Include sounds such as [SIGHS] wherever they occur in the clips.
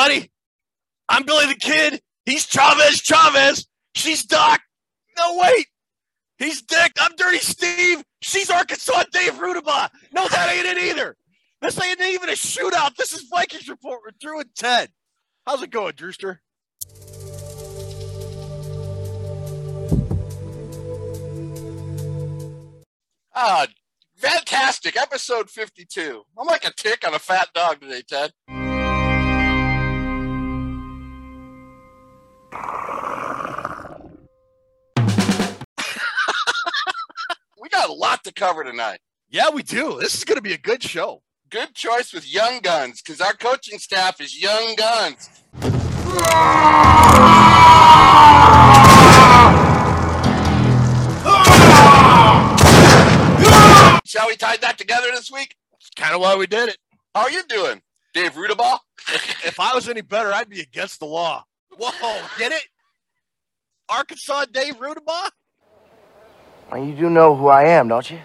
everybody. I'm Billy the Kid. He's Chavez Chavez. She's Doc. No, wait. He's Dick. I'm Dirty Steve. She's Arkansas Dave Rudabaugh. No, that ain't it either. This ain't even a shootout. This is Vikings Report with Drew and Ted. How's it going, Drewster? Ah, fantastic. Episode 52. I'm like a tick on a fat dog today, Ted. Got a lot to cover tonight. Yeah, we do. This is going to be a good show. Good choice with young guns because our coaching staff is young guns. Shall we tie that together this week? It's kind of why we did it. How are you doing, Dave Rudabaugh? If I was any better, I'd be against the law. Whoa, get it? Arkansas Dave Rudabaugh? Well, you do know who I am, don't you?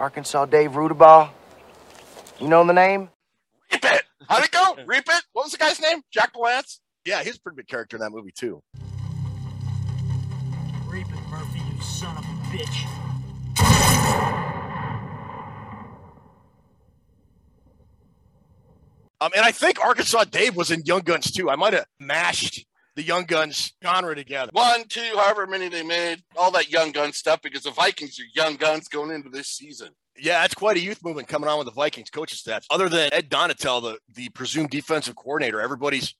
Arkansas Dave Rudabaugh. You know the name? Reap it. How'd it go? Reap it. What was the guy's name? Jack Palance? Yeah, he's a pretty big character in that movie, too. Reap it, Murphy, you son of a bitch. Um, and I think Arkansas Dave was in Young Guns, too. I might have mashed the Young Guns genre together. One, two, however many they made, all that young gun stuff because the Vikings are young guns going into this season. Yeah, it's quite a youth movement coming on with the Vikings coaching staff. Other than Ed Donatell, the, the presumed defensive coordinator, everybody's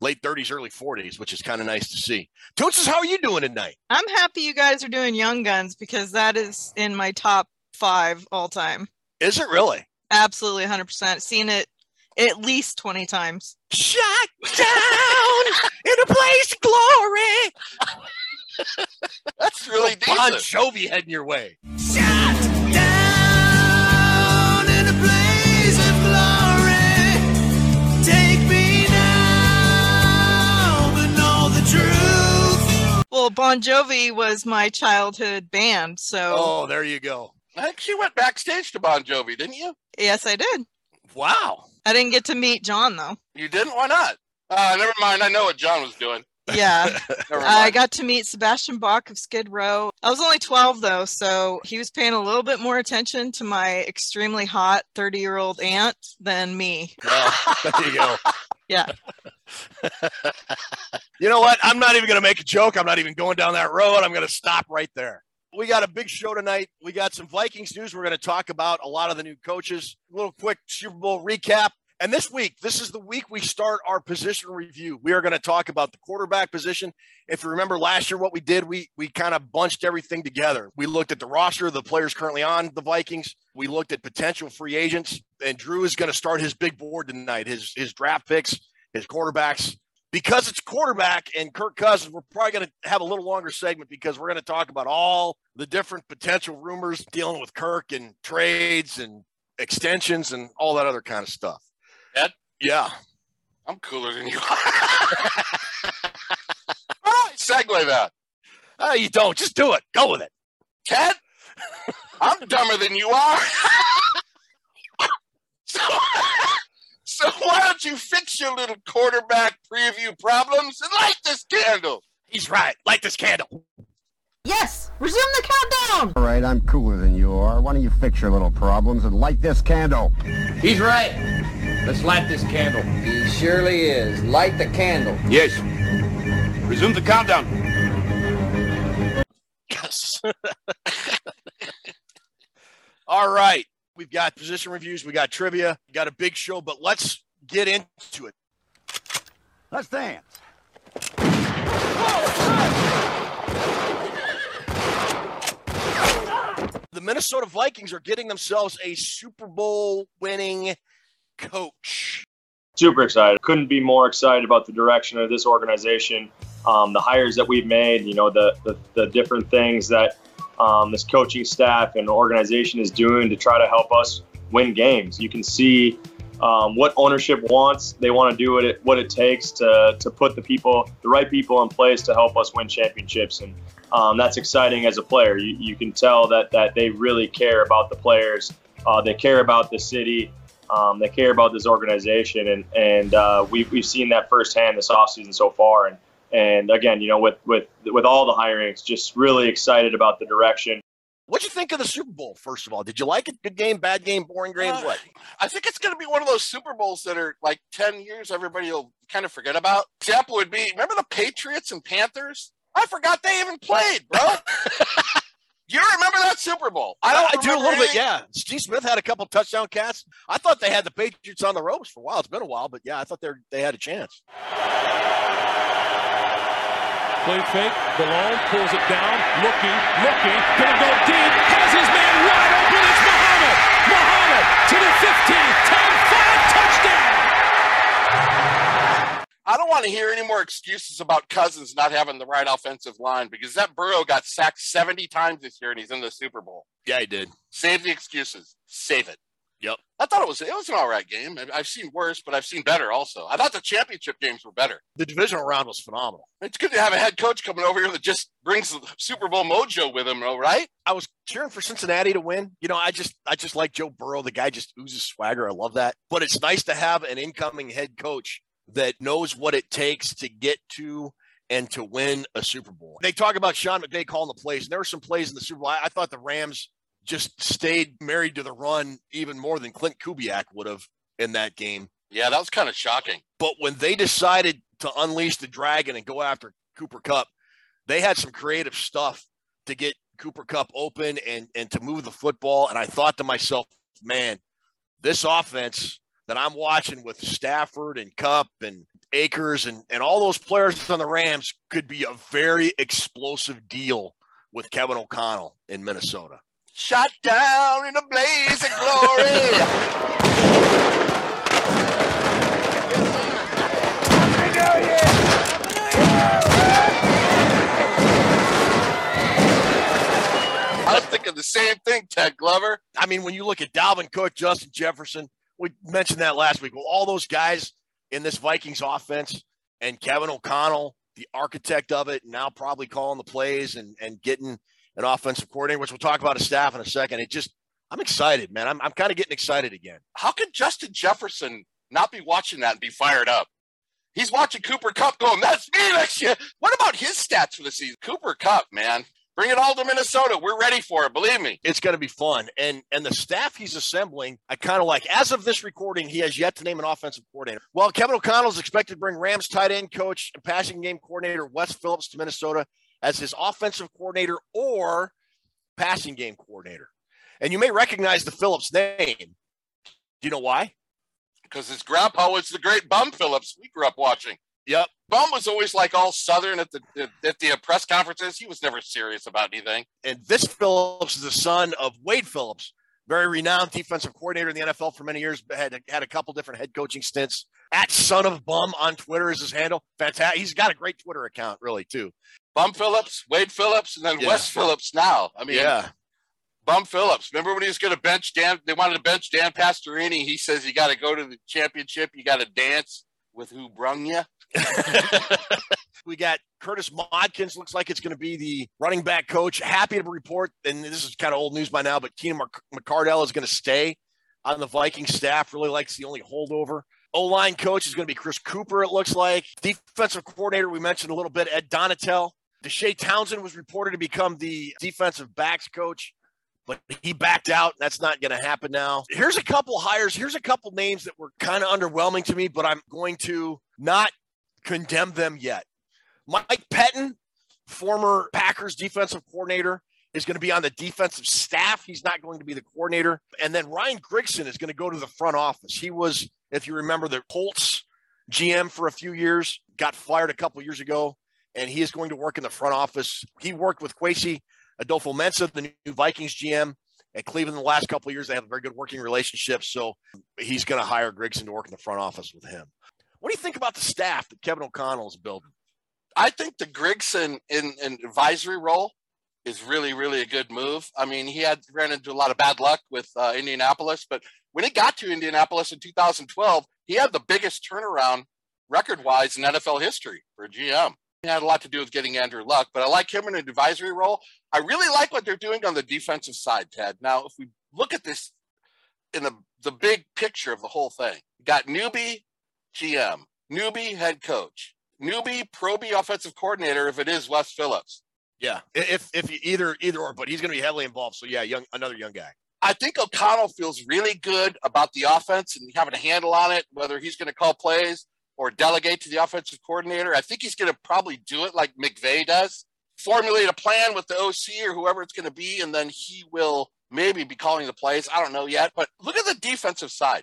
late 30s, early 40s, which is kind of nice to see. Tootses, how are you doing tonight? I'm happy you guys are doing Young Guns because that is in my top five all time. Is it really? Absolutely 100%. Seen it at least 20 times. Shut down in a place of glory. That's really Bon decent. Jovi heading your way. Shot down in a place of glory. Take me now, but know the truth. Well, Bon Jovi was my childhood band, so Oh, there you go. I think you went backstage to Bon Jovi, didn't you? yes, I did. Wow. I didn't get to meet Jon though. You didn't? Why not? Uh, never mind. I know what Jon was doing. Yeah, [LAUGHS] I got to meet Sebastian Bach of Skid Row. I was only 12 though, so he was paying a little bit more attention to my extremely hot 30 year old aunt than me. Well, there you go. [LAUGHS] Yeah. [LAUGHS] You know what? I'm not even going to make a joke. I'm not even going down that road. I'm going to stop right there. We got a big show tonight. We got some Vikings news. We're going to talk about a lot of the new coaches. A little quick Super Bowl recap. And this week, this is the week we start our position review. We are going to talk about the quarterback position. If you remember last year, what we did, we we kind of bunched everything together. We looked at the roster, the players currently on the Vikings. We looked at potential free agents, and Drew is going to start his big board tonight. His his draft picks, his quarterbacks, because it's quarterback and Kirk Cousins, we're probably going to have a little longer segment because we're going to talk about all the different potential rumors dealing with Kirk and trades and extensions and all that other kind of stuff. Ed? Yeah. I'm cooler than you are. [LAUGHS] Segue that. Uh, you don't. Just do it. Go with it. Ted, I'm dumber than you are. [LAUGHS] so, so why don't you fix your little quarterback preview problems and light this candle? He's right. Light this candle. Yes! Resume the countdown! All right, I'm cooler than you are. Why don't you fix your little problems and light this candle? He's right. Let's light this candle. He surely is. Light the candle. Yes. Resume the countdown. Yes. [LAUGHS] all right. We've got position reviews. We got trivia. We got a big show, but let's get into it. Let's dance. The Minnesota Vikings are getting themselves a Super Bowl winning coach. super excited. Couldn't be more excited about the direction of this organization, um, the hires that we've made, you know, the, the, the different things that um, this coaching staff and organization is doing to try to help us win games. You can see um, what ownership wants. They want to do what it, what it takes to, to put the people, the right people in place to help us win championships. And um, that's exciting as a player. You, you can tell that, that they really care about the players. Uh, they care about the city Um, they care about this organization, and and uh, we've we've seen that firsthand this offseason so far. And and again, you know, with with with all the hirings, just really excited about the direction. What'd you think of the Super Bowl? First of all, did you like it? Good game, bad game, boring game? Uh, what? I think it's going to be one of those Super Bowls that are like 10 years everybody will kind of forget about. Example would be remember the Patriots and Panthers? I forgot they even played, bro. [LAUGHS] you remember that Super Bowl? I, don't I do a remember little bit, yeah. Steve Smith had a couple touchdown casts. I thought they had the Patriots on the ropes for a while. It's been a while, but yeah, I thought they they had a chance. Play fake, Malone pulls it down, looking, looking, gonna go deep, has his man wide open, it's Muhammad! Muhammad to the 15, 10, 5, touchdown! I don't want to hear any more excuses about Cousins not having the right offensive line because that Burrow got sacked 70 times this year and he's in the Super Bowl. Yeah, he did. Save the excuses. Save it. Yep. I thought it was it was an all right game. I've seen worse, but I've seen better also. I thought the championship games were better. The divisional round was phenomenal. It's good to have a head coach coming over here that just brings the Super Bowl mojo with him, though, right? I was cheering for Cincinnati to win. You know, I just I just like Joe Burrow. The guy just oozes swagger. I love that. But it's nice to have an incoming head coach that knows what it takes to get to and to win a Super Bowl. They talk about Sean McVay calling the plays, and there were some plays in the Super Bowl. I, I thought the Rams just stayed married to the run even more than Klint Kubiak would have in that game. Yeah, that was kind of shocking. But when they decided to unleash the dragon and go after Cooper Kupp, they had some creative stuff to get Cooper Kupp open and and to move the football. And I thought to myself, man, this offense that I'm watching with Stafford and Kupp and Akers and, and all those players on the Rams could be a very explosive deal with Kevin O'Connell in Minnesota. Shot down in a blaze of glory. The same thing, Ted Glover. I mean, when you look at Dalvin Cook, Justin Jefferson, we mentioned that last week. Well, all those guys in this Vikings offense and Kevin O'Connell, the architect of it, now probably calling the plays and, and getting an offensive coordinator, which we'll talk about his staff in a second. It just, I'm excited, man. I'm, I'm kind of getting excited again. How could Justin Jefferson not be watching that and be fired up? He's watching Cooper Kupp going, that's me next year. What about his stats for the season? Cooper Kupp, man. Bring it all to Minnesota. We're ready for it. Believe me. It's going to be fun. And and the staff he's assembling, I kind of like. As of this recording, he has yet to name an offensive coordinator. Well, Kevin O'Connell is expected to bring Rams tight end coach and passing game coordinator Wes Phillips to Minnesota as his offensive coordinator or passing game coordinator. And you may recognize the Phillips name. Do you know why? Because his grandpa was the great Bum Phillips we grew up watching. Yep. Bum was always like all Southern at the at the press conferences. He was never serious about anything. And this Phillips is the son of Wade Phillips, very renowned defensive coordinator in the NFL for many years. Had had a couple different head coaching stints. At son of Bum on Twitter is his handle. Fantastic. He's got a great Twitter account, really too. Bum Phillips, Wade Phillips, and then Yeah. Wes Phillips. Now, I mean, yeah. Bum Phillips. Remember when he was going to bench Dan? They wanted to bench Dan Pastorini. He says you got to go to the championship. You got to dance with who brung you. [LAUGHS] we got Curtis Modkins. Looks like it's going to be the running back coach. Happy to report, and this is kind of old news by now, but Keenan Mc- McCardell is going to stay on the Viking staff. Really likes the only holdover. O line coach is going to be Chris Kuper. It looks like defensive coordinator. We mentioned a little bit Ed Donatell. Deshea Townsend was reported to become the defensive backs coach, but he backed out. That's not going to happen now. Here's a couple hires. Here's a couple names that were kind of underwhelming to me, but I'm going to not condemn them yet. Mike Pettine, former Packers defensive coordinator, is going to be on the defensive staff. He's not going to be the coordinator. And then Ryan Grigson is going to go to the front office. He was, if you remember, the Colts GM for a few years, got fired a couple years ago, and he is going to work in the front office. He worked with Kwesi Adofo-Mensah, the new Vikings GM at Cleveland the last couple of years. They have a very good working relationship. So he's going to hire Grigson to work in the front office with him. What do you think about the staff that Kevin O'Connell is building? I think the Grigson in an advisory role is really, really a good move. I mean, he had ran into a lot of bad luck with uh, Indianapolis, but when he got to Indianapolis in 2012, he had the biggest turnaround record wise in NFL history for GM. Had a lot to do with getting Andrew Luck, but I like him in an advisory role. I really like what they're doing on the defensive side, Ted. Now, if we look at this, in the the big picture of the whole thing. Got newbie GM, newbie head coach, newbie pro B offensive coordinator if it is Wes Phillips. Yeah, if if you either either or, but he's going to be heavily involved. So yeah, young another young guy. I think O'Connell feels really good about the offense and having a handle on it, whether he's going to call plays or delegate to the offensive coordinator. I think he's going to probably do it like McVay does, formulate a plan with the OC or whoever it's going to be, and then he will maybe be calling the plays. I don't know yet, but look at the defensive side.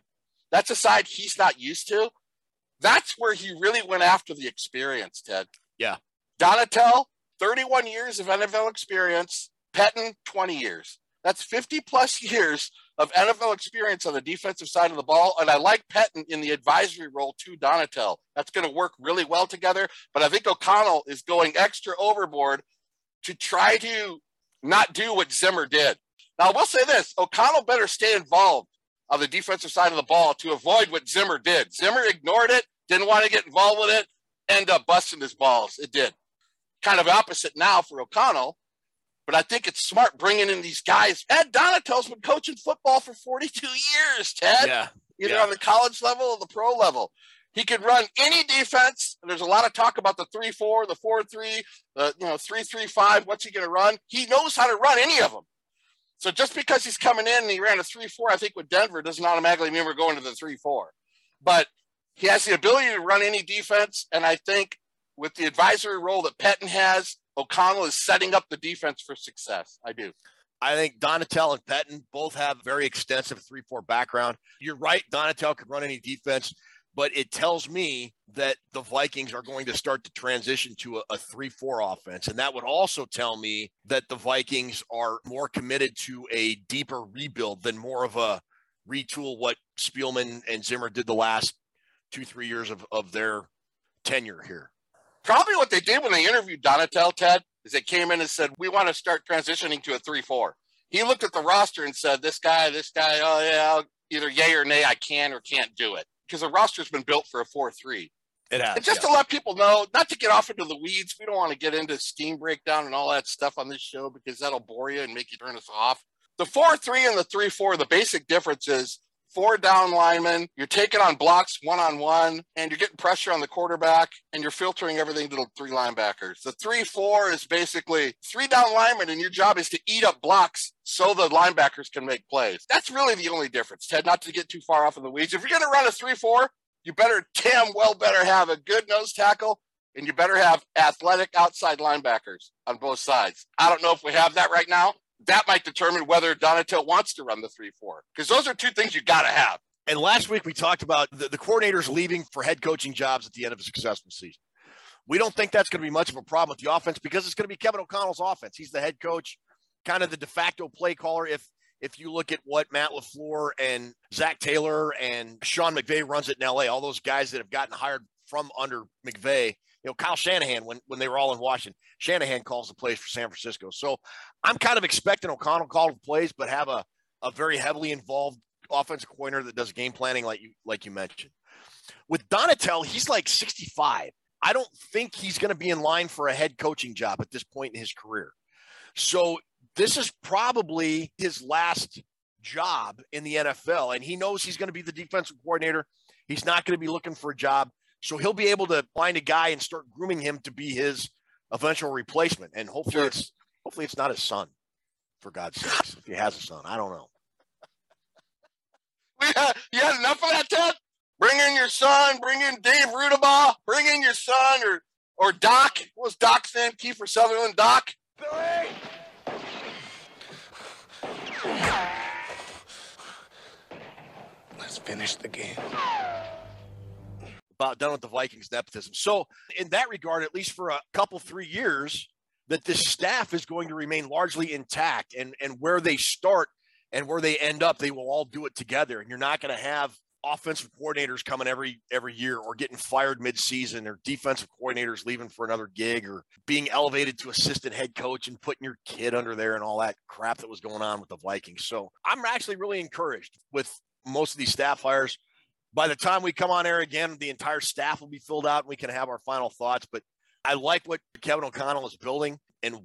That's a side he's not used to. That's where he really went after the experience, Ted. Yeah. Donatell, 31 years of NFL experience. Pettine, 20 years. That's 50 plus [LAUGHS] years of NFL experience on the defensive side of the ball. And I like Pettine in the advisory role to Donatell. That's going to work really well together. But I think O'Connell is going extra overboard to try to not do what Zimmer did. Now, I will say this O'Connell better stay involved on the defensive side of the ball to avoid what Zimmer did. Zimmer ignored it, didn't want to get involved with it, end up busting his balls. It did. Kind of opposite now for O'Connell, but I think it's smart bringing in these guys. Ed Donatell's been coaching football for 42 years, Ted. Yeah. Either yeah. on the college level or the pro level. He can run any defense. There's a lot of talk about the 3 4, the 4 3, the you know, 3 3 5. What's he going to run? He knows how to run any of them. So just because he's coming in and he ran a 3 4, I think with Denver doesn't automatically mean we're going to the 3 4. But he has the ability to run any defense. And I think with the advisory role that Pettine has, O'Connell is setting up the defense for success. I do. I think Donatell and Pettine both have very extensive 3 4 background. You're right. Donatell could run any defense, but it tells me that the Vikings are going to start to transition to a, a 3 4 offense. And that would also tell me that the Vikings are more committed to a deeper rebuild than more of a retool what Spielman and Zimmer did the last two, three years of, of their tenure here. Probably what they did when they interviewed Donatell, Ted, is they came in and said, We want to start transitioning to a 3 4. He looked at the roster and said, This guy, this guy, oh, yeah, either yay or nay, I can or can't do it. Because the roster's been built for a 4 3. It has. And just yeah. to let people know, not to get off into the weeds, we don't want to get into scheme breakdown and all that stuff on this show because that'll bore you and make you turn us off. The 4 3 and the 3 4, the basic difference is four down linemen. You're taking on blocks one on one, and you're getting pressure on the quarterback, and you're filtering everything to the three linebackers. The three four is basically three down linemen, and your job is to eat up blocks so the linebackers can make plays. That's really the only difference, Ted. Not to get too far off of the weeds. If you're going to run a three four, you better damn well better have a good nose tackle. And you better have athletic outside linebackers on both sides. I don't know if we have that right now that might determine whether Donatell wants to run the 3 4, because those are two things you got to have. And last week we talked about the, the coordinators leaving for head coaching jobs at the end of a successful season. We don't think that's going to be much of a problem with the offense because it's going to be Kevin O'Connell's offense. He's the head coach, kind of the de facto play caller. If if you look at what Matt LaFleur and Zac Taylor and Sean McVay runs it in LA, all those guys that have gotten hired from under McVay, you know, Kyle Shanahan, when, when they were all in Washington, Shanahan calls the plays for San Francisco. So I'm kind of expecting O'Connell call the plays, but have a, a very heavily involved offensive coordinator that does game planning, like you like you mentioned. With Donatell, he's like 65. I don't think he's going to be in line for a head coaching job at this point in his career. So this is probably his last job in the NFL, and he knows he's going to be the defensive coordinator. He's not going to be looking for a job. So he'll be able to find a guy and start grooming him to be his eventual replacement. And hopefully sure. it's hopefully it's not his son, for God's sakes. If he has a son. I don't know. [LAUGHS] you had enough of that, Ted? Bring in your son, bring in Dave Rudabaugh, bring in your son or or Doc. What was Doc's name? Kiefer Sutherland, Doc. Billy! Let's finish the game about done with the Vikings nepotism. So, in that regard, at least for a couple, three years, that this staff is going to remain largely intact and, and where they start and where they end up, they will all do it together. And you're not going to have offensive coordinators coming every every year or getting fired midseason or defensive coordinators leaving for another gig or being elevated to assistant head coach and putting your kid under there and all that crap that was going on with the Vikings. So I'm actually really encouraged with most of these staff hires by the time we come on air again, the entire staff will be filled out and we can have our final thoughts. But I like what Kevin O'Connell is building and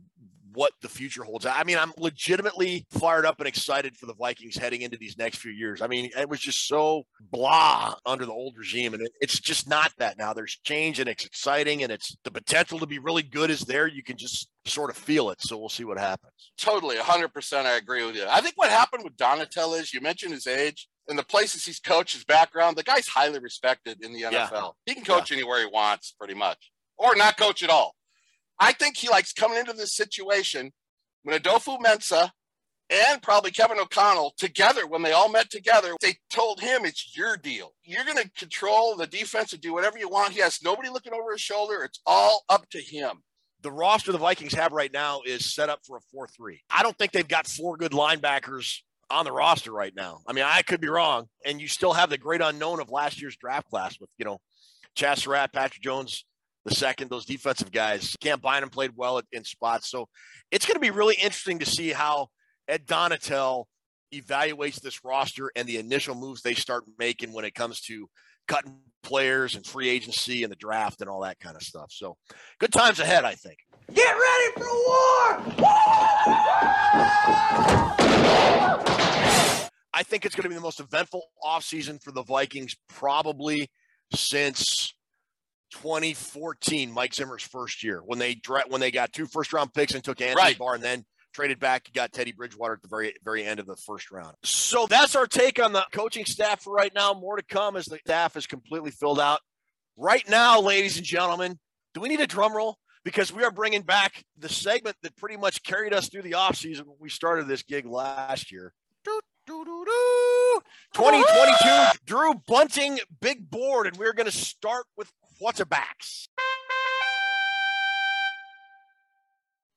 what the future holds. I mean, I'm legitimately fired up and excited for the Vikings heading into these next few years. I mean, it was just so blah under the old regime, and it, it's just not that now. There's change, and it's exciting, and it's the potential to be really good is there. You can just sort of feel it. So we'll see what happens. Totally, 100%. I agree with you. I think what happened with Donatell is you mentioned his age and the places he's coached, his background. The guy's highly respected in the NFL. Yeah. He can coach yeah. anywhere he wants, pretty much, or not coach at all. I think he likes coming into this situation when Adofo-Mensah and probably Kevin O'Connell together, when they all met together, they told him it's your deal. You're going to control the defense and do whatever you want. He has nobody looking over his shoulder. It's all up to him. The roster the Vikings have right now is set up for a 4 3. I don't think they've got four good linebackers on the roster right now. I mean, I could be wrong. And you still have the great unknown of last year's draft class with, you know, Chazz Surratt, Patrick Jones, the second. Those defensive guys, Cam Bynum played well in spots. So it's going to be really interesting to see how Ed Donatell evaluates this roster and the initial moves they start making when it comes to cutting players and free agency and the draft and all that kind of stuff. So good times ahead, I think. Get ready for war! I think it's going to be the most eventful offseason for the Vikings probably since 2014, Mike Zimmer's first year when they when they got two first round picks and took Anthony right. Barr and then traded back, got Teddy Bridgewater at the very very end of the first round. So that's our take on the coaching staff for right now. More to come as the staff is completely filled out. Right now, ladies and gentlemen, do we need a drum roll? Because we are bringing back the segment that pretty much carried us through the offseason when we started this gig last year. 2022, Drew Bunting, big board, and we're going to start with quarterbacks.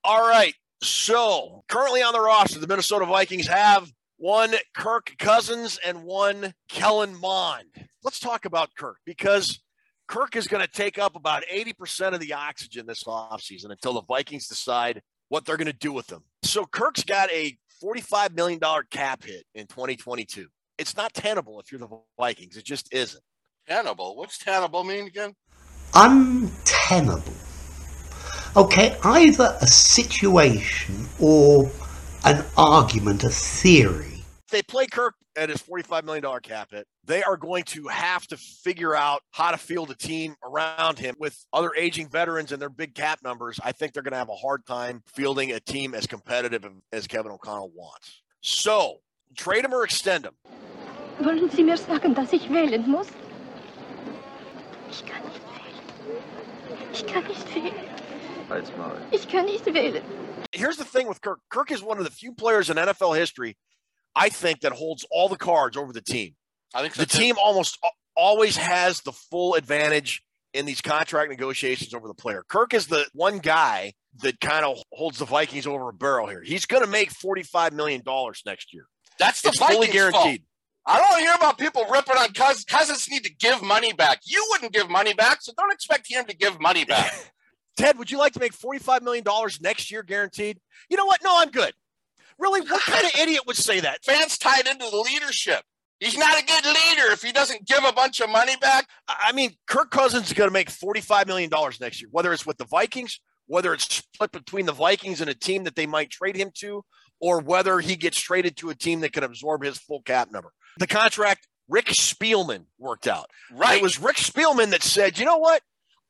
All right. So currently on the roster, the Minnesota Vikings have one Kirk Cousins and one Kellen Mond. Let's talk about Kirk because Kirk is going to take up about 80% of the oxygen this offseason until the Vikings decide what they're going to do with them. So Kirk's got a $45 million cap hit in 2022. It's not tenable if you're the Vikings. It just isn't. Tenable? What's tenable mean again? untenable. Okay, either a situation or an argument, a theory. If they play Kirk at his $45 million cap hit. They are going to have to figure out how to field a team around him with other aging veterans and their big cap numbers. I think they're going to have a hard time fielding a team as competitive as Kevin O'Connell wants. So, trade him or extend him. Wollen Sie mir sagen, dass ich wählen muss? Ich kann nicht Ich kann nicht wählen. Ich kann nicht wählen. Here's the thing with Kirk. Kirk is one of the few players in NFL history, I think, that holds all the cards over the team. I think so the too. team almost always has the full advantage in these contract negotiations over the player. Kirk is the one guy that kind of holds the Vikings over a barrel here. He's going to make $45 million next year. That's the it's Vikings fully guaranteed. Fault. I don't hear about people ripping on Cousins. Cousins need to give money back. You wouldn't give money back, so don't expect him to give money back. [LAUGHS] Ted, would you like to make $45 million next year guaranteed? You know what? No, I'm good. Really? What kind of idiot would say that? Fans tied into the leadership. He's not a good leader if he doesn't give a bunch of money back. I mean, Kirk Cousins is going to make $45 million next year, whether it's with the Vikings, whether it's split between the Vikings and a team that they might trade him to, or whether he gets traded to a team that can absorb his full cap number the contract Rick Spielman worked out. Right. It was Rick Spielman that said, you know what?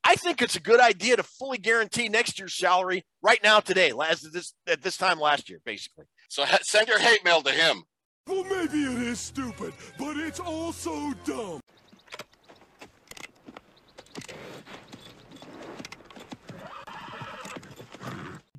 I think it's a good idea to fully guarantee next year's salary right now today, as this at this time last year, basically. So send your hate mail to him. Well, maybe it is stupid, but it's also dumb.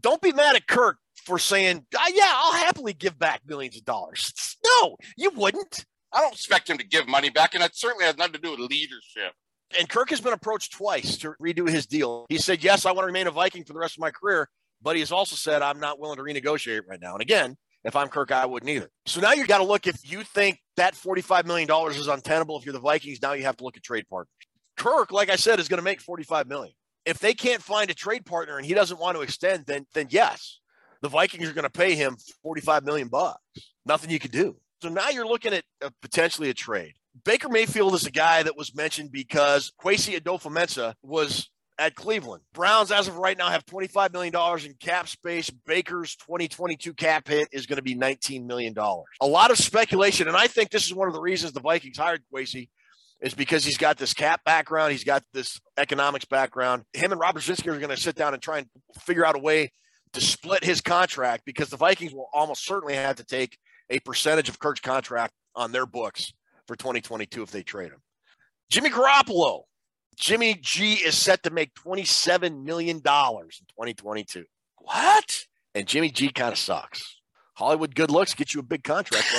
Don't be mad at Kirk for saying, uh, "Yeah, I'll happily give back millions of dollars." [LAUGHS] No, you wouldn't. I don't expect him to give money back, and that certainly has nothing to do with leadership. And Kirk has been approached twice to redo his deal. He said, Yes, I want to remain a Viking for the rest of my career, but he has also said, I'm not willing to renegotiate right now. And again, if I'm Kirk, I wouldn't either. So now you got to look if you think that $45 million is untenable. If you're the Vikings, now you have to look at trade partners. Kirk, like I said, is going to make 45 million. If they can't find a trade partner and he doesn't want to extend, then then yes, the Vikings are going to pay him 45 million bucks. Nothing you can do. So now you're looking at uh, potentially a trade. Baker Mayfield is a guy that was mentioned because Kwesi Adofo-Mensah was at Cleveland. Browns, as of right now, have $25 million in cap space. Baker's 2022 cap hit is going to be $19 million. A lot of speculation, and I think this is one of the reasons the Vikings hired Kwesi is because he's got this cap background, he's got this economics background. Him and Robert Brzezinski are going to sit down and try and figure out a way to split his contract because the Vikings will almost certainly have to take a percentage of Kirk's contract on their books for 2022 if they trade him. Jimmy Garoppolo. Jimmy G is set to make $27 million in 2022. What? And Jimmy G kind of sucks. Hollywood good looks get you a big contract. [LAUGHS]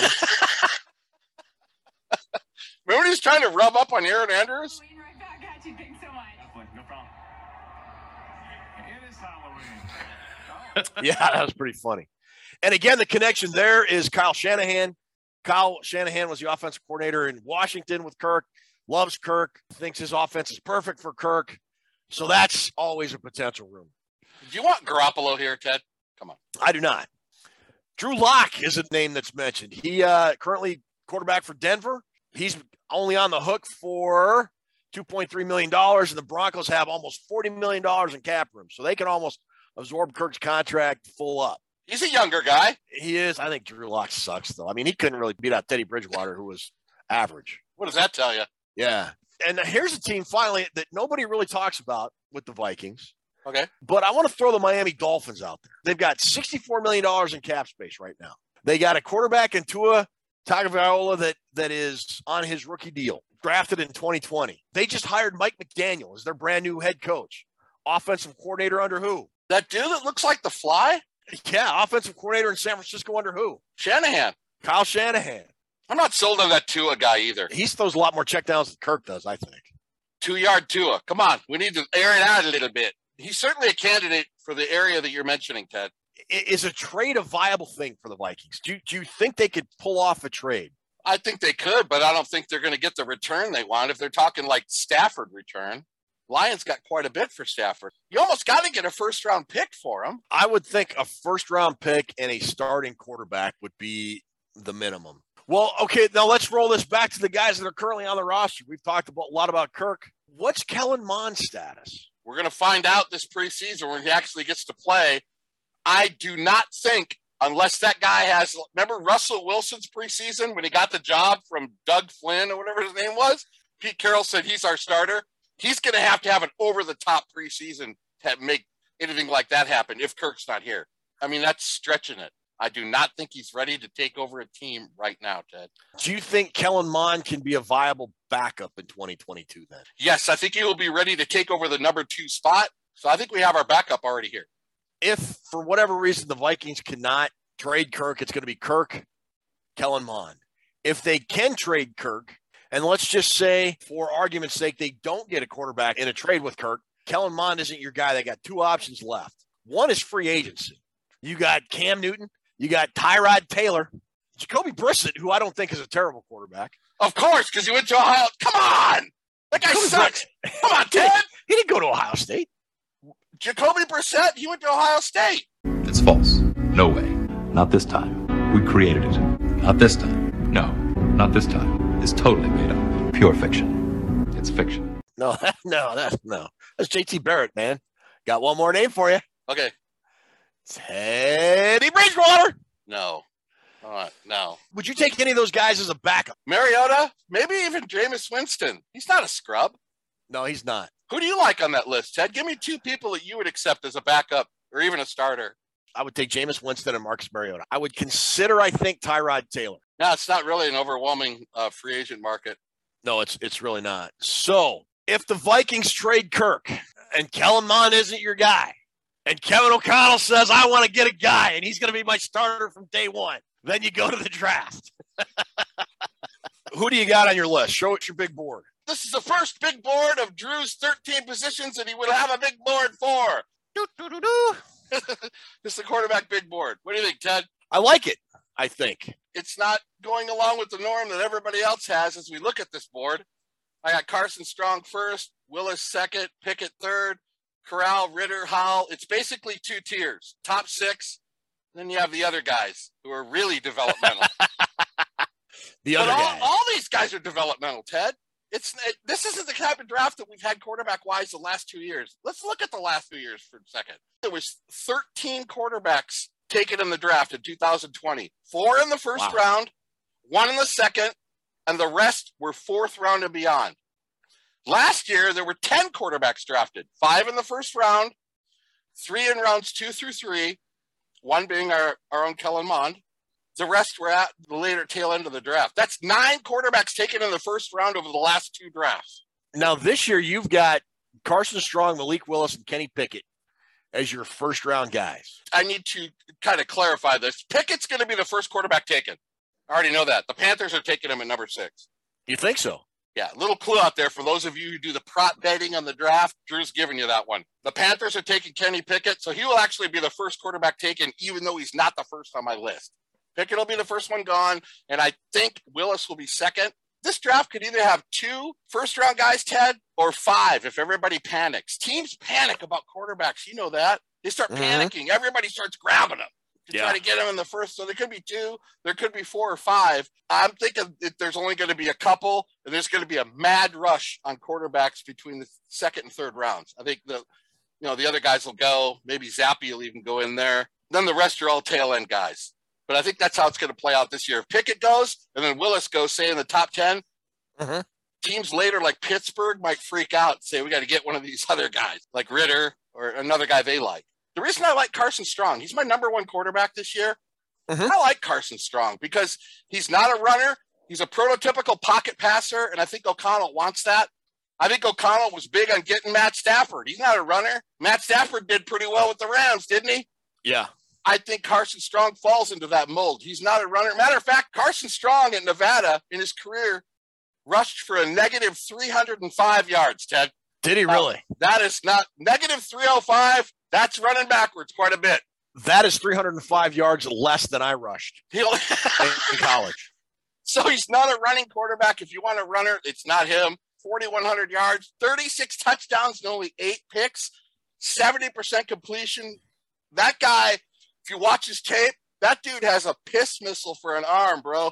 Remember he's trying to rub up on Erin Andrews? [LAUGHS] yeah, that was pretty funny. And again, the connection there is Kyle Shanahan. Kyle Shanahan was the offensive coordinator in Washington with Kirk, loves Kirk, thinks his offense is perfect for Kirk. So that's always a potential room. Do you want Garoppolo here, Ted? Come on. I do not. Drew Lock is a name that's mentioned. He uh, currently quarterback for Denver. He's only on the hook for $2.3 million, and the Broncos have almost $40 million in cap room. So they can almost absorb Kirk's contract full up. He's a younger guy. He is. I think Drew Lock sucks, though. I mean, he couldn't really beat out Teddy Bridgewater, who was average. What does that tell you? Yeah. And here's a team finally that nobody really talks about with the Vikings. Okay. But I want to throw the Miami Dolphins out there. They've got $64 million in cap space right now. They got a quarterback in Tua Tagovailoa that that is on his rookie deal, drafted in 2020. They just hired Mike McDaniel as their brand new head coach, offensive coordinator under who? That dude that looks like the fly? Yeah, offensive coordinator in San Francisco under who? Shanahan. Kyle Shanahan. I'm not sold on that Tua guy either. He throws a lot more checkdowns than Kirk does, I think. Two yard Tua. Come on. We need to air it out a little bit. He's certainly a candidate for the area that you're mentioning, Ted. Is a trade a viable thing for the Vikings? Do do you think they could pull off a trade? I think they could, but I don't think they're going to get the return they want. If they're talking like Stafford return, Lions got quite a bit for Stafford. You almost got to get a first round pick for him. I would think a first round pick and a starting quarterback would be the minimum. Well, okay, now let's roll this back to the guys that are currently on the roster. We've talked about, a lot about Kirk. What's Kellen Mond's status? We're going to find out this preseason when he actually gets to play. I do not think, unless that guy has, remember Russell Wilson's preseason when he got the job from Doug Flynn or whatever his name was? Pete Carroll said he's our starter. He's going to have to have an over the top preseason to make anything like that happen if Kirk's not here. I mean, that's stretching it. I do not think he's ready to take over a team right now, Ted. Do you think Kellen Mond can be a viable backup in 2022 then? Yes, I think he will be ready to take over the number two spot. So I think we have our backup already here. If for whatever reason the Vikings cannot trade Kirk, it's going to be Kirk, Kellen Mond. If they can trade Kirk, and let's just say, for argument's sake, they don't get a quarterback in a trade with Kirk, Kellen Mond isn't your guy. They got two options left. One is free agency. You got Cam Newton, you got Tyrod Taylor, Jacoby Brissett, who I don't think is a terrible quarterback. Of course, because he went to Ohio. Come on, that guy Jacoby sucks. Come on, [LAUGHS] Ted. He didn't go to Ohio State. Jacoby Brissett, he went to Ohio State. It's false. No way. Not this time. We created it. Not this time. No, not this time. It's totally made up. Pure fiction. It's fiction. No, [LAUGHS] no, that's no. That's JT Barrett, man. Got one more name for you. Okay. Teddy Bridgewater. No. Uh, no. Would you take any of those guys as a backup? Mariota? Maybe even Jameis Winston. He's not a scrub. No, he's not. Who do you like on that list, Ted? Give me two people that you would accept as a backup or even a starter. I would take Jameis Winston and Marcus Mariota. I would consider, I think, Tyrod Taylor. No, it's not really an overwhelming uh, free agent market. No, it's it's really not. So if the Vikings trade Kirk and Kellen Mond isn't your guy, and Kevin O'Connell says, I want to get a guy and he's going to be my starter from day one, then you go to the draft. [LAUGHS] Who do you got on your list? Show us your big board. This is the first big board of Drew's 13 positions that he would have a big board for. [LAUGHS] this is the quarterback big board. What do you think, Ted? I like it, I think. It's not going along with the norm that everybody else has as we look at this board. I got Carson Strong first, Willis second, Pickett third, Corral, Ridder, Howell. It's basically two tiers top six. Then you have the other guys who are really developmental. [LAUGHS] the but other all, guys. all these guys are developmental, Ted. It's it, this isn't the type of draft that we've had quarterback wise the last two years. Let's look at the last two years for a second. There was 13 quarterbacks taken in the draft in 2020. Four in the first Wow. round, one in the second, and the rest were fourth round and beyond. Last year, there were 10 quarterbacks drafted, five in the first round, three in rounds two through three, one being our, our own Kellen Mond. The rest were at the later tail end of the draft. That's nine quarterbacks taken in the first round over the last two drafts. Now this year you've got Carson Strong, Malik Willis, and Kenny Pickett as your first round guys. I need to kind of clarify this. Pickett's going to be the first quarterback taken. I already know that. The Panthers are taking him at number six. You think so? Yeah, little clue out there for those of you who do the prop betting on the draft. Drew's giving you that one. The Panthers are taking Kenny Pickett, so he will actually be the first quarterback taken, even though he's not the first on my list. Pickett will be the first one gone, and I think Willis will be second. This draft could either have two first round guys, Ted, or five if everybody panics. Teams panic about quarterbacks. You know that. They start Mhm. panicking. Everybody starts grabbing them to Yeah. try to get them in the first. So there could be two, there could be four or five. I'm thinking that there's only going to be a couple, and there's going to be a mad rush on quarterbacks between the second and third rounds. I think the, you know, the other guys will go. Maybe Zappe will even go in there. Then the rest are all tail end guys. But I think that's how it's going to play out this year. If Pickett goes, and then Willis goes, say in the top 10, Mhm. teams later like Pittsburgh might freak out and say, we got to get one of these [LAUGHS] other guys, like Ridder or another guy they like. The reason I like Carson Strong, he's my number one quarterback this year. Mhm. I like Carson Strong because he's not a runner. He's a prototypical pocket passer, and I think O'Connell wants that. I think O'Connell was big on getting Matt Stafford. He's not a runner. Matt Stafford did pretty well with the Rams, didn't he? Yeah. I think Carson Strong falls into that mold. He's not a runner. Matter of fact, Carson Strong at Nevada in his career rushed for a negative 305 yards, Ted. Did he really? that is not negative 305. That's running backwards quite a bit. That is 305 yards less than I rushed in, in college. [LAUGHS] so he's not a running quarterback. If you want a runner, it's not him. 4,100 yards, 36 touchdowns, and only eight picks, 70% completion. That guy, if you watch his tape, that dude has a piss missile for an arm, bro.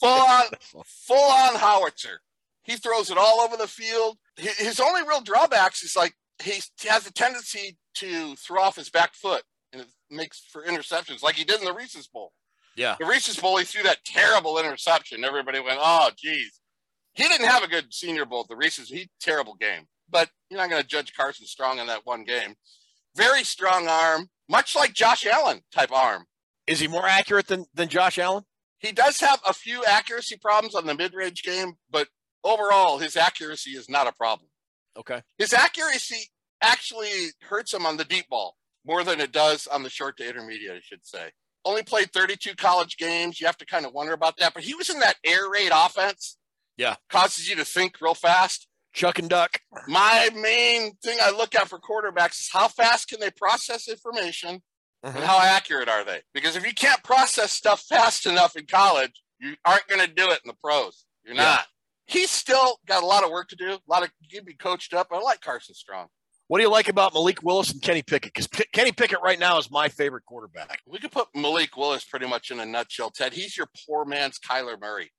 Full on, [LAUGHS] full on howitzer. He throws it all over the field. His only real drawbacks is like he has a tendency to throw off his back foot and it makes for interceptions, like he did in the Reese's Bowl. Yeah. The Reese's Bowl, he threw that terrible interception. Everybody went, "Oh, geez." He didn't have a good Senior Bowl at the Reese's. He terrible game, but you're not going to judge Carson Strong in that one game. Very strong arm, much like Josh Allen type arm. Is he more accurate than, than Josh Allen? He does have a few accuracy problems on the mid-range game, but overall, his accuracy is not a problem. Okay. His accuracy actually hurts him on the deep ball more than it does on the short to intermediate, I should say. Only played 32 college games. You have to kind of wonder about that, but he was in that air raid offense. Yeah. Causes you to think real fast. Chuck and Duck. My main thing I look at for quarterbacks is how fast can they process information and mm-hmm. how accurate are they? Because if you can't process stuff fast enough in college, you aren't going to do it in the pros. You're Yeah. not. He's still got a lot of work to do. A lot of he'd be coached up. I like Carson Strong. What do you like about Malik Willis and Kenny Pickett? Because P- Kenny Pickett right now is my favorite quarterback. We could put Malik Willis pretty much in a nutshell, Ted. He's your poor man's Kyler Murray.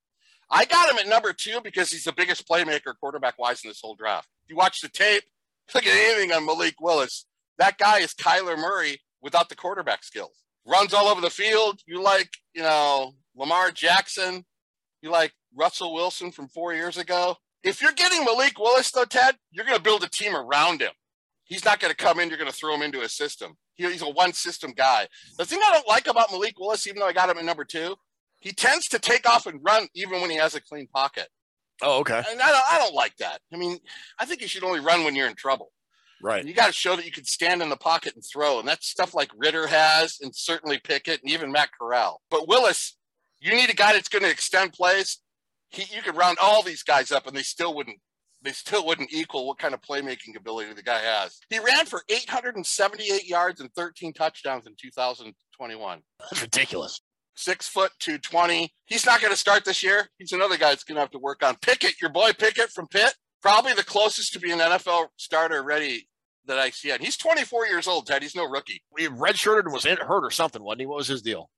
I got him at number two because he's the biggest playmaker quarterback wise in this whole draft. If you watch the tape, look at anything on Malik Willis. That guy is Kyler Murray without the quarterback skills. Runs all over the field. You like, you know, Lamar Jackson. You like Russell Wilson from four years ago. If you're getting Malik Willis, though, Ted, you're going to build a team around him. He's not going to come in, you're going to throw him into a system. He- He's a one system guy. The thing I don't like about Malik Willis, even though I got him at number two, he tends to take off and run even when he has a clean pocket. Oh, okay. And I don't, I don't like that. I mean, I think you should only run when you're in trouble. Right. You got to show that you can stand in the pocket and throw. And that's stuff like Ridder has, and certainly Pickett, and even Matt Corral. But Willis, you need a guy that's going to extend plays. He, you could round all these guys up, and they still wouldn't. They still wouldn't equal what kind of playmaking ability the guy has. He ran for 878 yards and 13 touchdowns in 2021. That's ridiculous. Six foot 220. He's not going to start this year. He's another guy that's going to have to work on. Pickett, your boy Pickett from Pitt, probably the closest to be an NFL starter ready that I see. And he's 24 years old, Ted. He's no rookie. He redshirted and was hurt or something, wasn't he? What was his deal?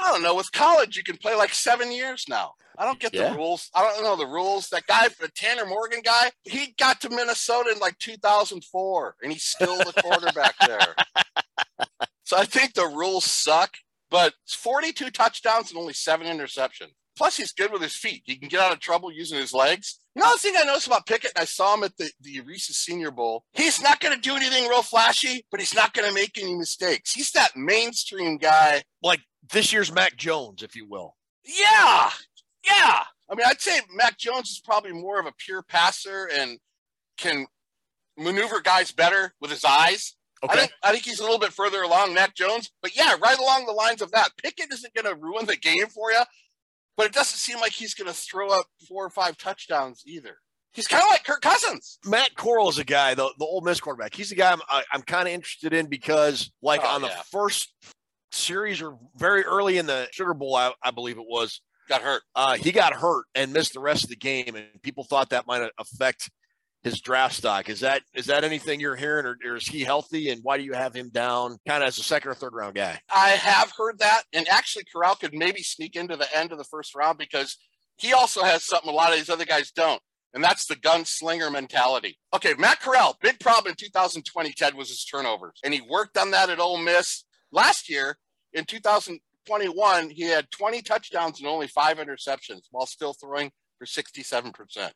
I don't know. With college, you can play like seven years now. I don't get Yeah. the rules. I don't know the rules. That guy, the Tanner Morgan guy, he got to Minnesota in like 2004, and he's still the quarterback there. [LAUGHS] So I think the rules suck. But it's 42 touchdowns and only seven interceptions. Plus, he's good with his feet. He can get out of trouble using his legs. Know thing I noticed about Pickett, and I saw him at the, the Reese's Senior Bowl. He's not going to do anything real flashy, but he's not going to make any mistakes. He's that mainstream guy. Like this year's Mac Jones, if you will. Yeah, yeah. I mean, I'd say Mac Jones is probably more of a pure passer and can maneuver guys better with his eyes. I think I think he's a little bit further along, Mac Jones. But yeah, right along the lines of that. Pickett isn't going to ruin the game for you, but it doesn't seem like he's going to throw up four or five touchdowns either. He's kind of like Kirk Cousins. Matt Corral is a guy, the, the Ole Miss quarterback. He's a guy I'm, I, I'm kind of interested in because, like, Oh, on the first series or very early in the Sugar Bowl, I, I believe it was, Got hurt. uh, he got hurt and missed the rest of the game, and people thought that might affect his draft stock. Is that is that anything you're hearing, or, or is he healthy? And why do you have him down, kind of as a second or third round guy? I have heard that, and actually, Corral could maybe sneak into the end of the first round because he also has something a lot of these other guys don't, and that's the gunslinger mentality. Okay, Matt Corral, big problem in 2020, Ted, was his turnovers, and he worked on that at Ole Miss last year. In 2021, he had 20 touchdowns and only five interceptions while still throwing for 67%.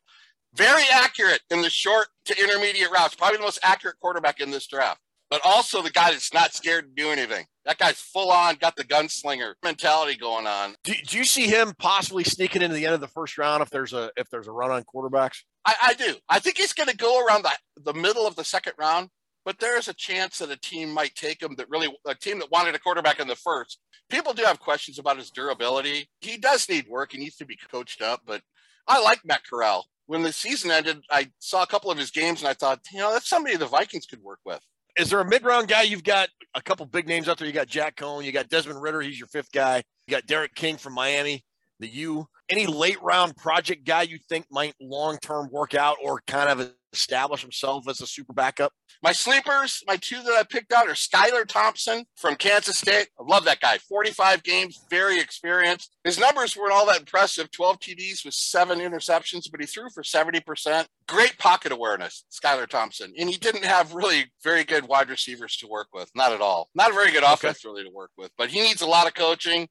Very accurate in the short to intermediate routes, probably the most accurate quarterback in this draft but also the guy that's not scared to do anything. That guy's full on, got the gunslinger mentality going on. Do, do you see him possibly sneaking into the end of the first round if there's a if there's a run on quarterbacks? I, I do. I think he's going to go around the, the middle of the second round, but there is a chance that a team might take him that really, a team that wanted a quarterback in the first. People do have questions about his durability. He does need work. He needs to be coached up, but I like Matt Corral. When the season ended, I saw a couple of his games and I thought, you know, that's somebody the Vikings could work with. Is there a mid round guy? You've got a couple big names out there. You got Jack Coan, you got Desmond Ridder, he's your fifth guy. You got D'Eriq King from Miami, the U. Any late round project guy you think might long term work out or kind of establish himself as a super backup? My sleepers, my two that I picked out are Skylar Thompson from Kansas State. I love that guy. 45 games, very experienced. His numbers weren't all that impressive 12 TDs with seven interceptions, but he threw for 70%. Great pocket awareness, Skylar Thompson. And he didn't have really very good wide receivers to work with. Not at all. Not a very good offense, really, to work with, but he needs a lot of coaching.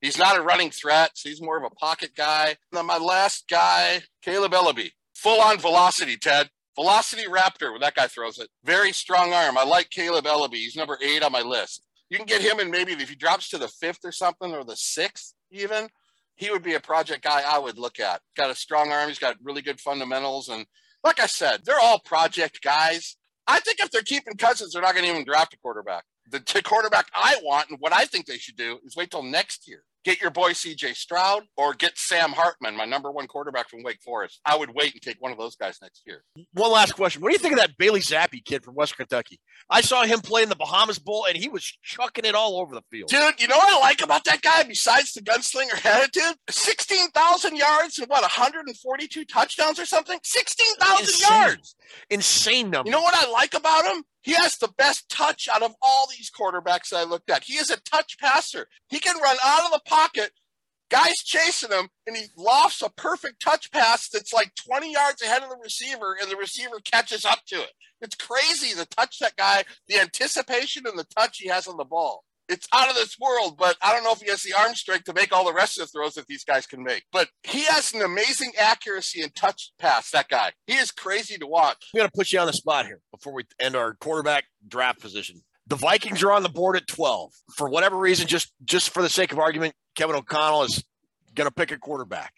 He's not a running threat, so he's more of a pocket guy. And then my last guy, Kaleb Eleby. Full on velocity, Ted. Velocity Raptor, when that guy throws it. Very strong arm. I like Kaleb Eleby. He's number eight on my list. You can get him in maybe if he drops to the fifth or something, or the sixth even, he would be a project guy I would look at. Got a strong arm. He's got really good fundamentals. And like I said, they're all project guys. I think if they're keeping Cousins, they're not going to even draft a quarterback. The t- quarterback I want and what I think they should do is wait till next year. Get your boy CJ Stroud or get Sam Hartman, my number one quarterback from Wake Forest. I would wait and take one of those guys next year. One last question. What do you think of that Bailey Zappe kid from West Kentucky? I saw him play in the Bahamas Bowl and he was chucking it all over the field. Dude, you know what I like about that guy besides the gunslinger attitude? 16,000 yards and what, 142 touchdowns or something? 16,000 Insane. yards. Insane number. You know what I like about him? He has the best touch out of all these quarterbacks I looked at. He is a touch passer. He can run out of the pocket. Guys chasing him, and he lofts a perfect touch pass that's like 20 yards ahead of the receiver, and the receiver catches up to it. It's crazy the touch that guy, the anticipation and the touch he has on the ball. It's out of this world, but I don't know if he has the arm strength to make all the rest of the throws that these guys can make. But he has an amazing accuracy and touch pass, that guy. He is crazy to watch. I'm going to put you on the spot here before we end our quarterback draft position. The Vikings are on the board at 12. For whatever reason, just just for the sake of argument, Kevin O'Connell is going to pick a quarterback.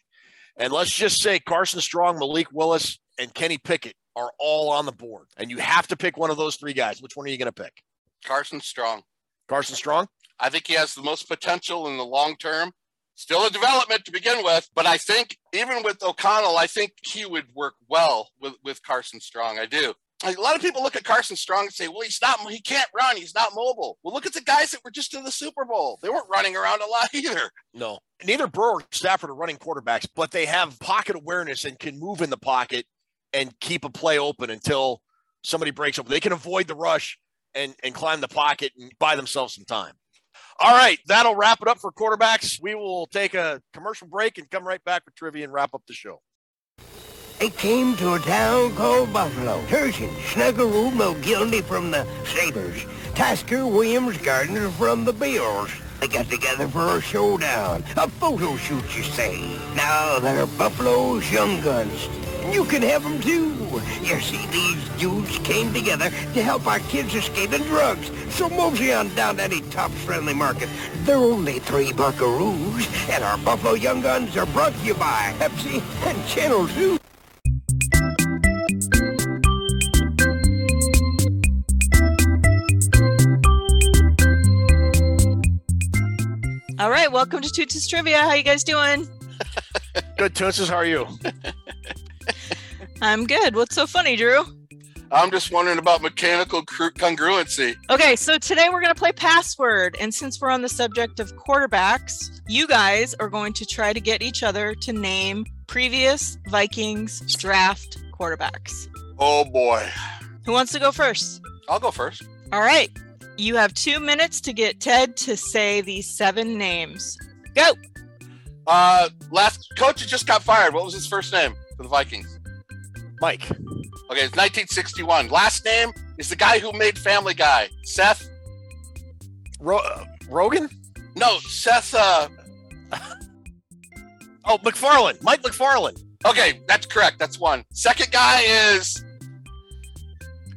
And let's just say Carson Strong, Malik Willis, and Kenny Pickett are all on the board. And you have to pick one of those three guys. Which one are you going to pick? Carson Strong. Carson Strong? I think he has the most potential in the long term. Still a development to begin with, but I think even with O'Connell, I think he would work well with, with Carson Strong. I do. A lot of people look at Carson Strong and say, "Well, he's not. He can't run. He's not mobile." Well, look at the guys that were just in the Super Bowl. They weren't running around a lot either. No. Neither Burrow or Stafford are running quarterbacks, but they have pocket awareness and can move in the pocket and keep a play open until somebody breaks up. They can avoid the rush and, and climb the pocket and buy themselves some time. All right, that'll wrap it up for quarterbacks. We will take a commercial break and come right back with trivia and wrap up the show. It came to a town called Buffalo. Turgeon, Snuggeroo, McGildy from the Sabres. Tasker, Williams, Gardner from the Bills. They got together for a showdown, a photo shoot, you say. Now they're Buffalo's Young Guns. You can have them too. You see, these dudes came together to help our kids escape the drugs. So mosey on down to any top-friendly market. They're only three buckaroos, and our Buffalo Young Guns are brought to you by Pepsi and Channel 2. All right, welcome to Toots Trivia. How you guys doing? [LAUGHS] Good, Toonses. How are you? [LAUGHS] [LAUGHS] I'm good. What's so funny, Drew? I'm just wondering about mechanical congruency. Okay, so today we're going to play password. And since we're on the subject of quarterbacks, you guys are going to try to get each other to name previous Vikings draft quarterbacks. Oh boy. Who wants to go first? I'll go first. All right. You have two minutes to get Ted to say these seven names. Go. Uh, last coach just got fired. What was his first name for the Vikings? Mike. Okay, it's 1961. Last name is the guy who made Family Guy. Seth. Ro- uh, Rogan? No, Seth. Uh, [LAUGHS] oh, McFarland. Mike McFarland. Okay, that's correct. That's one. Second guy is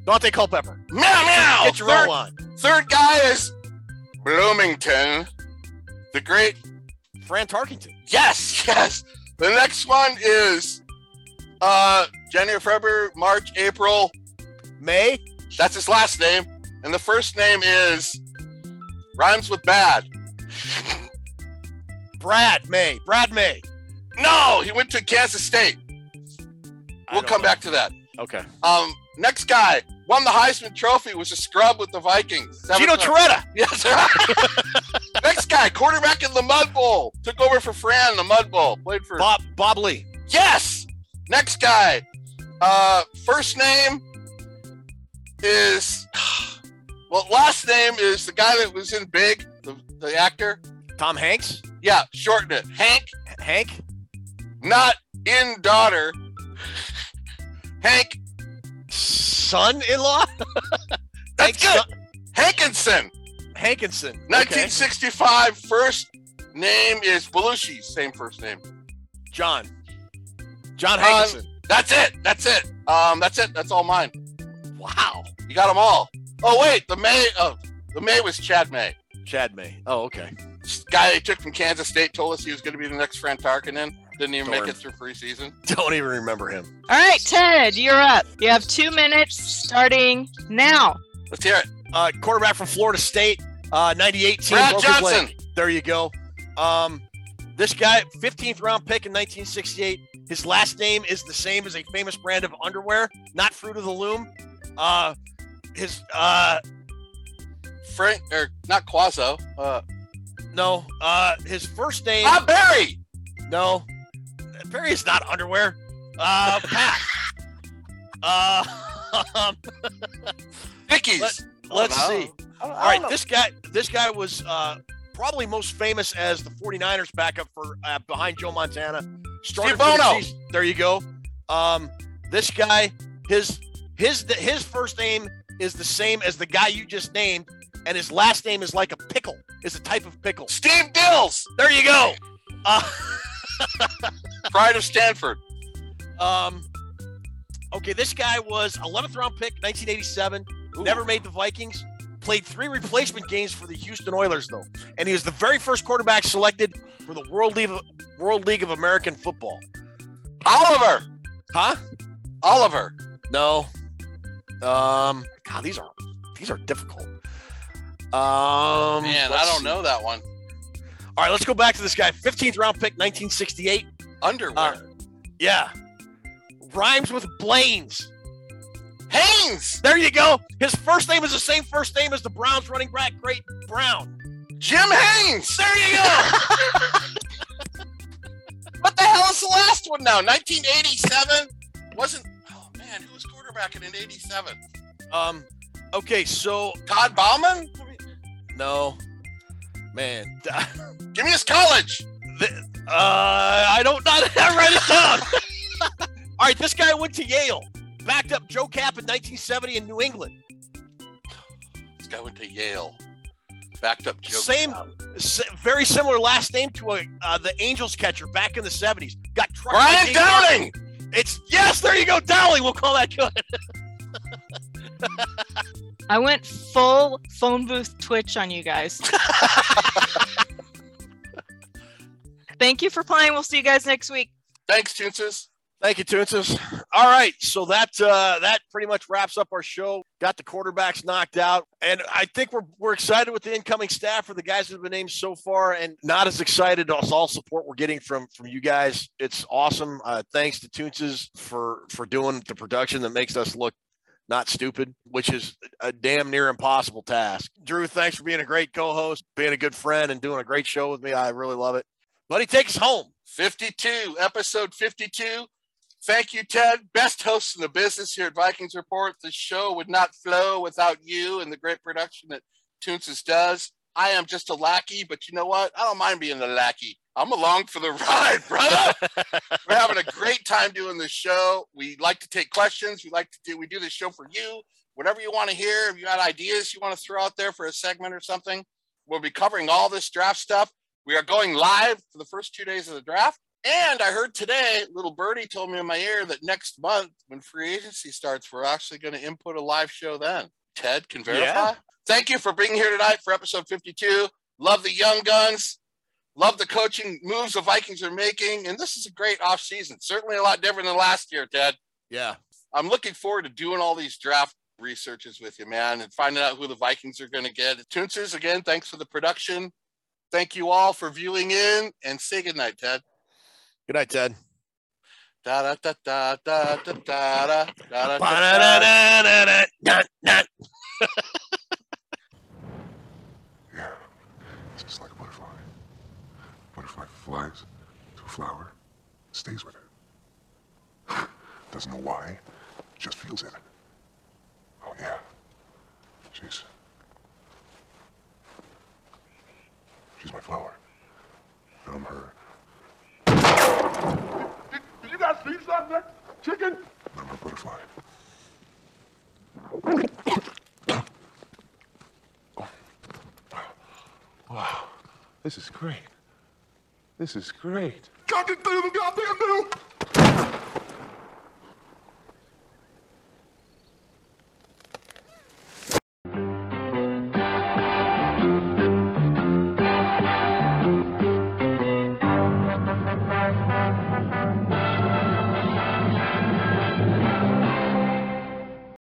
Dante Culpepper. Meow meow. Get your third, roll on. Third guy is Bloomington, the great Fran Tarkenton. Yes, [LAUGHS] yes. The next one is uh January, February, March, April, May. That's his last name. And the first name is rhymes with bad. Brad May. Brad May. No, he went to Kansas State. We'll come know. back to that. Okay. Um, next guy won the Heisman Trophy. Was a scrub with the Vikings. Gino Torretta. [LAUGHS] Yes. [LAUGHS] next guy, quarterback in the Mud Bowl, took over for Fran in the Mud Bowl. Played for Bob Bob Lee. Yes. Next guy, uh, first name is [SIGHS] well, last name is the guy that was in Big, the, the actor. Tom Hanks. Yeah, shorten it. Hank. Hank. Not in daughter. Hank. Son-in-law. [LAUGHS] That's good. Hankinson. Hankinson. 1965. First name is Belushi. Same first name. John. John Um, that's it. That's it. Um, that's it. That's all mine. wow. You got them all. Oh wait, the May. Oh, the May was Chad May. Chad May. Oh, okay. Guy they took from Kansas State told us he was going to be the next Fran Tarkenton. Didn't even Darn. make it through preseason. [LAUGHS] Don't even remember him. All right, Ted, you're up. You have two minutes starting now. Let's hear it. Uh, quarterback from Florida State, uh, 98 team. Brad Johnson. leg. There you go. Um, this guy, 15th round pick in 1968. His last name is the same as a famous brand of underwear, not Fruit of the Loom. Uh, his uh, Frank or not Quazo. Uh, no, uh, his first name. Bob Barry. No, Barry is not underwear. Uh, Pat. [LAUGHS] uh, [LAUGHS] um, Dickies. Let, us I see. know. I don't- I All right, this guy, this guy was uh, probably most famous as the 49ers backup for uh, behind Joe Montana. Steve the Bono. season- There you go. Um, this guy, his his his first name is the same as the guy you just named, and his last name is like a pickle. Is a type of pickle. Steve Dils. There you go. Uh, [LAUGHS] Pride of Stanford. Um, okay, this guy was 11th round pick, 1987. Never made the Vikings. Played three replacement games for the Houston Oilers, though, and he was the very first quarterback selected for the World League of, World League of American Football. Oliver. Huh? Oliver. No. Um. God, these are these are difficult. Um. Man, I don't see. know that one. All right, let's go back to this guy. 15th round pick, 1968. Underwear. Uh, yeah. Rhymes with Blaines. Haynes. There you go. His first name is the same first name as the Browns running back, Great Brown. Jim Haynes. There you go. [LAUGHS] Hell is the last one now? 1987? Wasn't. Oh man, who was quarterbacking in '87? um. Okay, so Todd Bauman? no. Man, [LAUGHS] give me his college. The, uh, I don't not [LAUGHS] write it down. [LAUGHS] All right, this guy went to Yale, backed up Joe Kapp in 1970 in New England. This guy went to Yale, backed up Joe. Same, s- very similar last name to a, uh, the Angels catcher back in the 70s. Got trucked by Brian Dave Dowling. Martin. It's yes, there you go, Dowling. We'll call that good. [LAUGHS] I went full phone booth Twitch on you guys. [LAUGHS] Thank you for playing. We'll see you guys next week. Thanks, Toonses. Thank you, Toonses. All right, so that uh, that pretty much wraps up our show. Got the quarterbacks knocked out, and I think we're we're excited with the incoming staff for the guys that have been named so far, and not as excited as all support we're getting from from you guys. It's awesome. Uh, thanks to Toonses for for doing the production that makes us look not stupid, which is a damn near impossible task. Drew, thanks for being a great co-host, being a good friend, and doing a great show with me. I really love it. Buddy, take us home. 52, episode 52. Thank you, Ted. Best host in the business here at Vikings Report. The show would not flow without you and the great production that Toonses does. I am just a lackey, but you know what? I don't mind being a lackey. I'm along for the [LAUGHS] ride, brother. [LAUGHS] We're having a great time doing this show. We like to take questions. We like to do we do this show for you. Whatever you want to hear, if you got ideas you want to throw out there for a segment or something, we'll be covering all this draft stuff. We are going live for the first two days of the draft. And I heard today, little birdie told me in my ear that next month, when free agency starts, we're actually going to input a live show then. Ted can verify. Yeah. Thank you for being here tonight for episode 52. Love the young guns. Love the coaching moves the Vikings are making. And this is a great off season. Certainly a lot different than last year, Ted. Yeah. I'm looking forward to doing all these draft researches with you, man, and finding out who the Vikings are going to get. Toonses, again, thanks for the production. Thank you all for viewing in and say goodnight, Ted. Good night, Ted. Da da da da da da da da da da Ba-da-da-da-da-da. It's just like a butterfly. Butterfly flies to a flower, stays with it. [SIGHS] Doesn't know why, just feels it. Oh yeah. She's She's my flower. I'm her. Did, did you guys see something? Chicken? I'm her butterfly. Wow, this is great. This is great. Got to do the goddamn do.